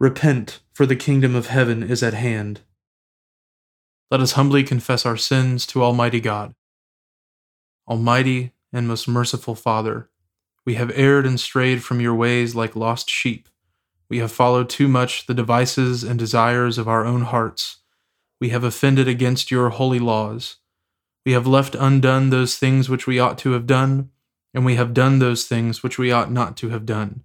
Repent, for the kingdom of heaven is at hand. Let us humbly confess our sins to Almighty God. Almighty and most merciful Father, we have erred and strayed from your ways like lost sheep. We have followed too much the devices and desires of our own hearts. We have offended against your holy laws. We have left undone those things which we ought to have done, and we have done those things which we ought not to have done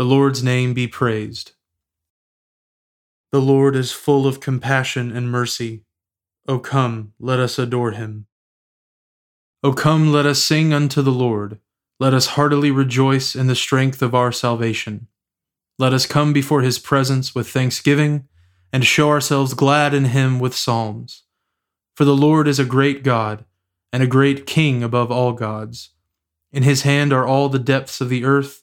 The Lord's name be praised. The Lord is full of compassion and mercy. O come, let us adore him. O come, let us sing unto the Lord. Let us heartily rejoice in the strength of our salvation. Let us come before his presence with thanksgiving, and show ourselves glad in him with psalms. For the Lord is a great God, and a great King above all gods. In his hand are all the depths of the earth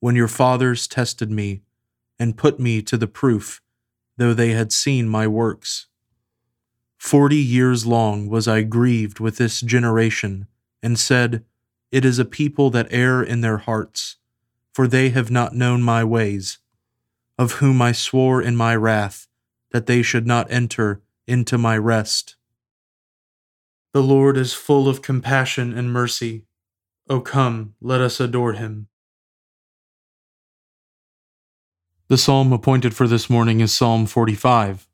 when your fathers tested me and put me to the proof, though they had seen my works. Forty years long was I grieved with this generation, and said, It is a people that err in their hearts, for they have not known my ways, of whom I swore in my wrath that they should not enter into my rest. The Lord is full of compassion and mercy. O come, let us adore him. The psalm appointed for this morning is Psalm 45.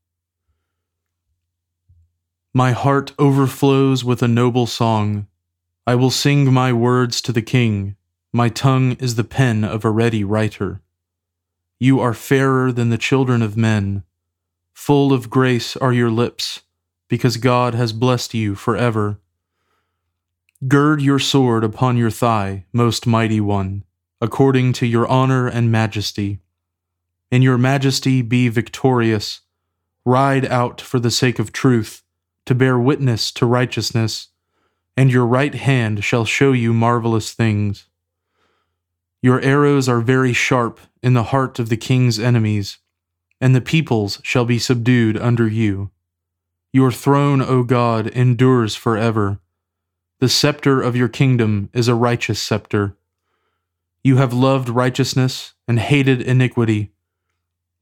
My heart overflows with a noble song. I will sing my words to the King. My tongue is the pen of a ready writer. You are fairer than the children of men. Full of grace are your lips, because God has blessed you forever. Gird your sword upon your thigh, most mighty one, according to your honor and majesty. In your majesty be victorious. Ride out for the sake of truth, to bear witness to righteousness, and your right hand shall show you marvelous things. Your arrows are very sharp in the heart of the king's enemies, and the peoples shall be subdued under you. Your throne, O God, endures forever. The scepter of your kingdom is a righteous scepter. You have loved righteousness and hated iniquity.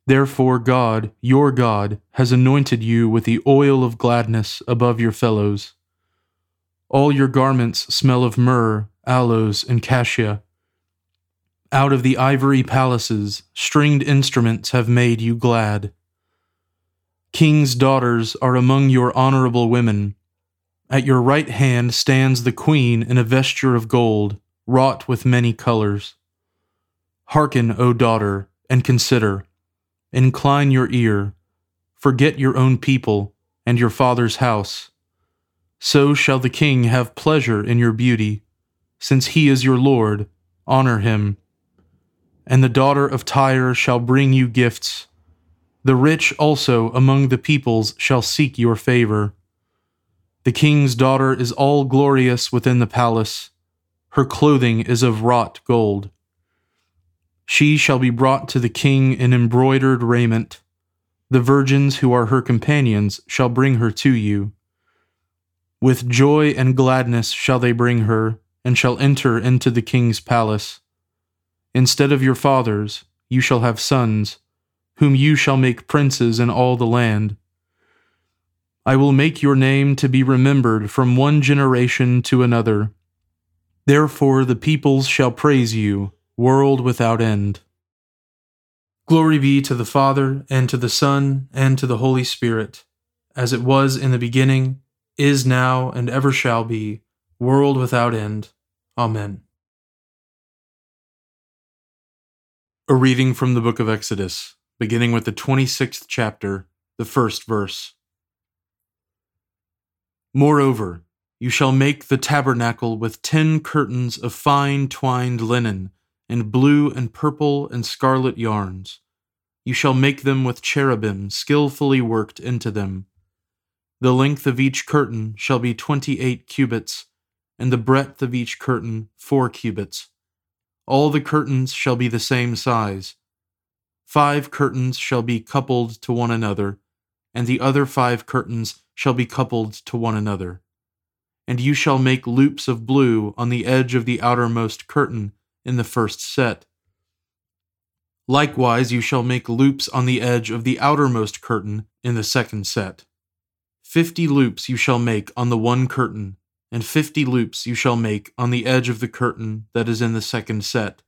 Therefore, God, your God, has anointed you with the oil of gladness above your fellows. All your garments smell of myrrh, aloes, and cassia. Out of the ivory palaces, stringed instruments have made you glad. King's daughters are among your honorable women. At your right hand stands the queen in a vesture of gold, wrought with many colors. Hearken, O daughter, and consider. Incline your ear. Forget your own people, and your father's house. So shall the king have pleasure in your beauty. Since he is your Lord, honor him. And the daughter of Tyre shall bring you gifts. The rich also among the peoples shall seek your favor. The king's daughter is all glorious within the palace. Her clothing is of wrought gold. She shall be brought to the king in embroidered raiment. The virgins who are her companions shall bring her to you. With joy and gladness shall they bring her, and shall enter into the king's palace. Instead of your fathers, you shall have sons, whom you shall make princes in all the land. I will make your name to be remembered from one generation to another. Therefore the peoples shall praise you, world without end. Glory be to the Father, and to the Son, and to the Holy Spirit, as it was in the beginning, is now, and ever shall be, world without end. Amen. A reading from the book of Exodus, beginning with the 26th chapter, the first verse. Moreover, you shall make the tabernacle with ten curtains of fine twined linen and blue and purple and scarlet yarns. You shall make them with cherubim skilfully worked into them. The length of each curtain shall be twenty eight cubits, and the breadth of each curtain four cubits. All the curtains shall be the same size. Five curtains shall be coupled to one another, and the other five curtains shall be coupled to one another. And you shall make loops of blue on the edge of the outermost curtain in the first set. Likewise, you shall make loops on the edge of the outermost curtain in the second set. Fifty loops you shall make on the one curtain, and fifty loops you shall make on the edge of the curtain that is in the second set.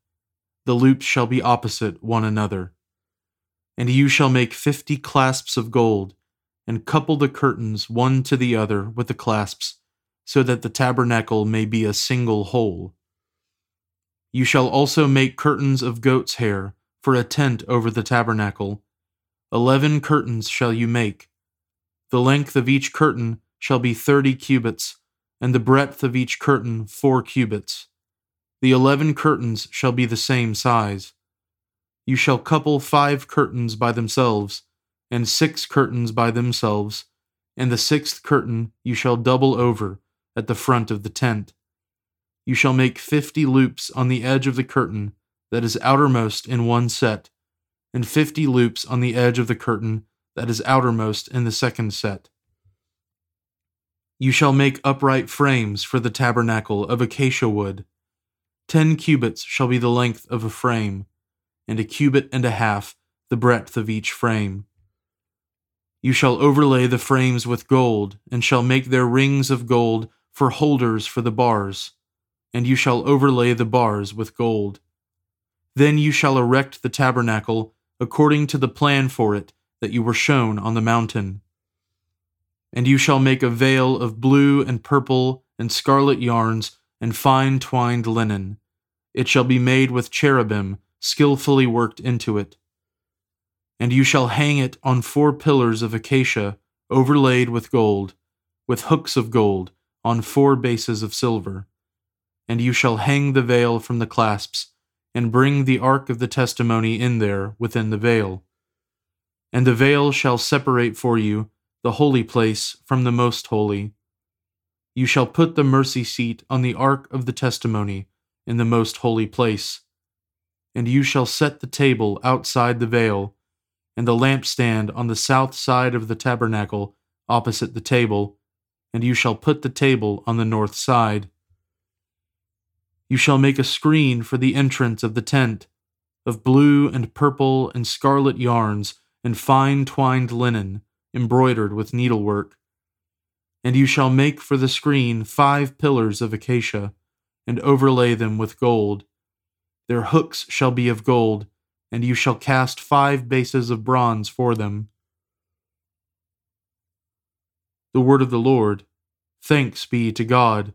The loops shall be opposite one another. And you shall make fifty clasps of gold, and couple the curtains one to the other with the clasps, so that the tabernacle may be a single whole. You shall also make curtains of goat's hair for a tent over the tabernacle. Eleven curtains shall you make. The length of each curtain shall be thirty cubits, and the breadth of each curtain four cubits. The eleven curtains shall be the same size. You shall couple five curtains by themselves, and six curtains by themselves, and the sixth curtain you shall double over at the front of the tent. You shall make fifty loops on the edge of the curtain that is outermost in one set, and fifty loops on the edge of the curtain that is outermost in the second set. You shall make upright frames for the tabernacle of acacia wood. Ten cubits shall be the length of a frame, and a cubit and a half the breadth of each frame. You shall overlay the frames with gold, and shall make their rings of gold for holders for the bars and you shall overlay the bars with gold. Then you shall erect the tabernacle according to the plan for it that you were shown on the mountain. And you shall make a veil of blue and purple and scarlet yarns and fine twined linen. It shall be made with cherubim skilfully worked into it. And you shall hang it on four pillars of acacia overlaid with gold, with hooks of gold on four bases of silver and you shall hang the veil from the clasps, and bring the ark of the testimony in there within the veil. And the veil shall separate for you the holy place from the most holy. You shall put the mercy seat on the ark of the testimony in the most holy place. And you shall set the table outside the veil, and the lampstand on the south side of the tabernacle opposite the table, and you shall put the table on the north side. You shall make a screen for the entrance of the tent, of blue and purple and scarlet yarns and fine twined linen, embroidered with needlework. And you shall make for the screen five pillars of acacia, and overlay them with gold. Their hooks shall be of gold, and you shall cast five bases of bronze for them. The word of the Lord. Thanks be to God.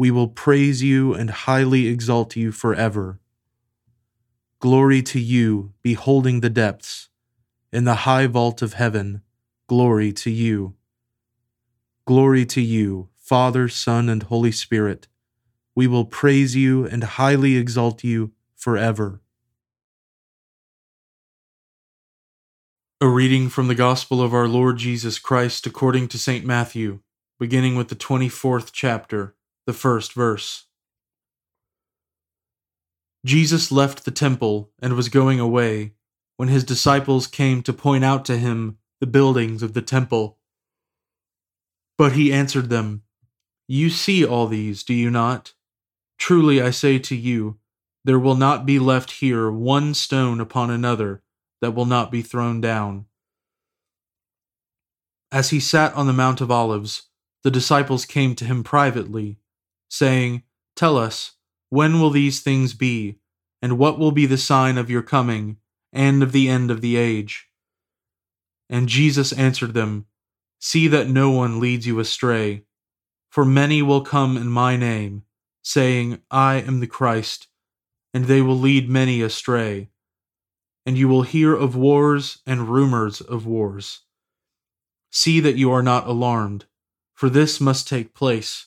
We will praise you and highly exalt you forever. Glory to you, beholding the depths. In the high vault of heaven, glory to you. Glory to you, Father, Son, and Holy Spirit. We will praise you and highly exalt you forever. A reading from the Gospel of our Lord Jesus Christ according to St. Matthew, beginning with the 24th chapter, the first verse. Jesus left the temple and was going away when his disciples came to point out to him the buildings of the temple. But he answered them, You see all these, do you not? Truly I say to you, there will not be left here one stone upon another that will not be thrown down. As he sat on the Mount of Olives, the disciples came to him privately, saying, Tell us, when will these things be, and what will be the sign of your coming and of the end of the age? And Jesus answered them, See that no one leads you astray, for many will come in my name, saying, I am the Christ, and they will lead many astray and you will hear of wars and rumors of wars. See that you are not alarmed, for this must take place,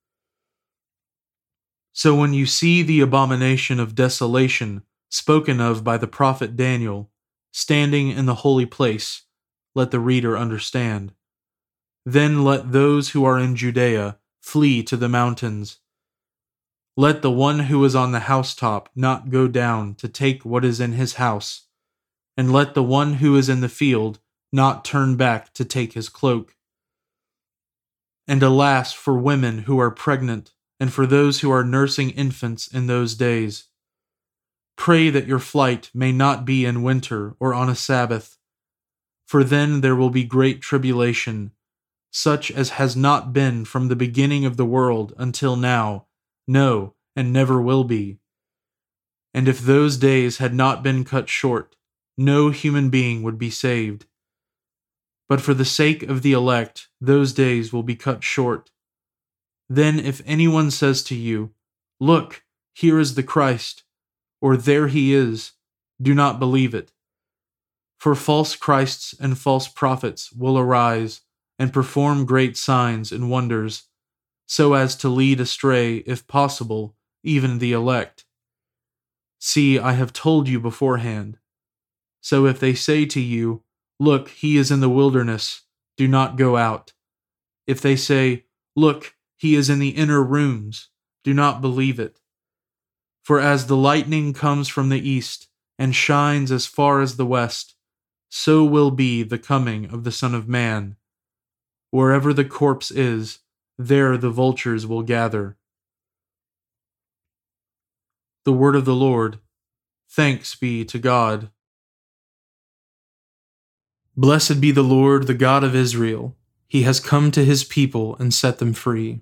So when you see the abomination of desolation spoken of by the prophet Daniel standing in the holy place, let the reader understand. Then let those who are in Judea flee to the mountains. Let the one who is on the housetop not go down to take what is in his house, and let the one who is in the field not turn back to take his cloak. And alas for women who are pregnant, and for those who are nursing infants in those days. Pray that your flight may not be in winter or on a Sabbath, for then there will be great tribulation, such as has not been from the beginning of the world until now no, and never will be. And if those days had not been cut short, no human being would be saved. But for the sake of the elect, those days will be cut short. Then, if anyone says to you, Look, here is the Christ, or there he is, do not believe it. For false Christs and false prophets will arise and perform great signs and wonders so as to lead astray, if possible, even the elect. See, I have told you beforehand. So if they say to you, Look, he is in the wilderness, do not go out. If they say, Look, he is in the inner rooms, do not believe it. For as the lightning comes from the east and shines as far as the west, so will be the coming of the Son of Man. Wherever the corpse is, there the vultures will gather. The word of the Lord. Thanks be to God. Blessed be the Lord, the God of Israel. He has come to his people and set them free.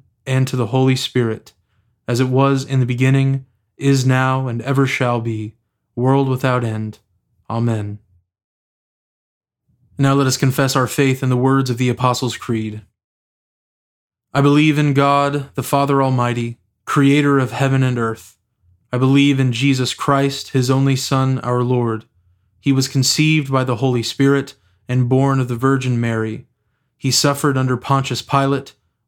and to the Holy Spirit, as it was in the beginning, is now, and ever shall be, world without end. Amen. Now let us confess our faith in the words of the Apostles' Creed. I believe in God, the Father Almighty, creator of heaven and earth. I believe in Jesus Christ, his only Son, our Lord. He was conceived by the Holy Spirit and born of the Virgin Mary. He suffered under Pontius Pilate,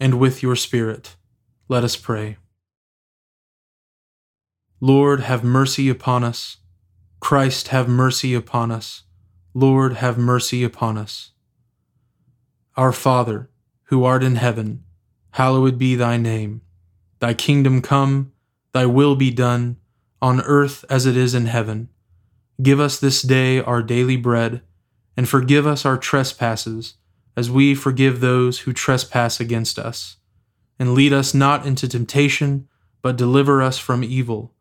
and with your spirit. Let us pray. Lord, have mercy upon us. Christ, have mercy upon us. Lord, have mercy upon us. Our Father, who art in heaven, hallowed be thy name. Thy kingdom come, thy will be done, on earth as it is in heaven. Give us this day our daily bread, and forgive us our trespasses, as we forgive those who trespass against us. And lead us not into temptation, but deliver us from evil.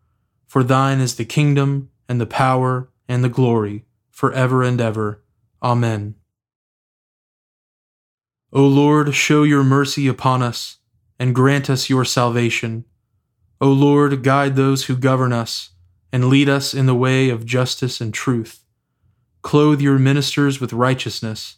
For thine is the kingdom, and the power, and the glory, for ever and ever. Amen. O Lord, show your mercy upon us, and grant us your salvation. O Lord, guide those who govern us, and lead us in the way of justice and truth. Clothe your ministers with righteousness,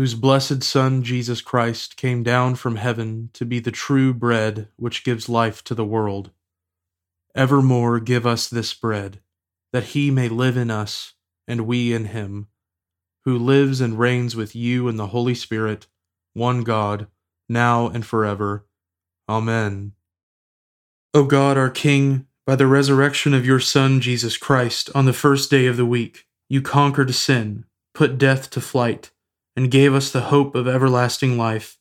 whose blessed Son Jesus Christ came down from heaven to be the true bread which gives life to the world, evermore give us this bread, that he may live in us and we in him, who lives and reigns with you in the Holy Spirit, one God, now and forever. Amen. O God, our King, by the resurrection of your Son, Jesus Christ, on the first day of the week, you conquered sin, put death to flight, and gave us the hope of everlasting life.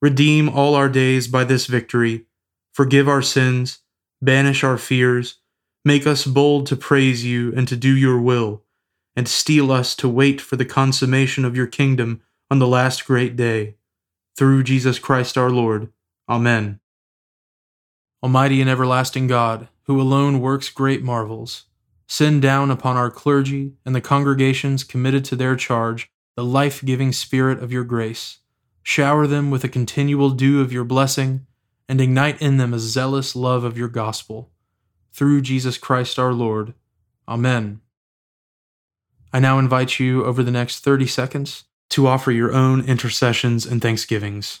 Redeem all our days by this victory. Forgive our sins, banish our fears, make us bold to praise you and to do your will, and steel us to wait for the consummation of your kingdom on the last great day through Jesus Christ our Lord. Amen. Almighty and everlasting God, who alone works great marvels, send down upon our clergy and the congregations committed to their charge the life giving Spirit of your grace. Shower them with a continual dew of your blessing, and ignite in them a zealous love of your gospel. Through Jesus Christ our Lord. Amen. I now invite you over the next 30 seconds to offer your own intercessions and thanksgivings.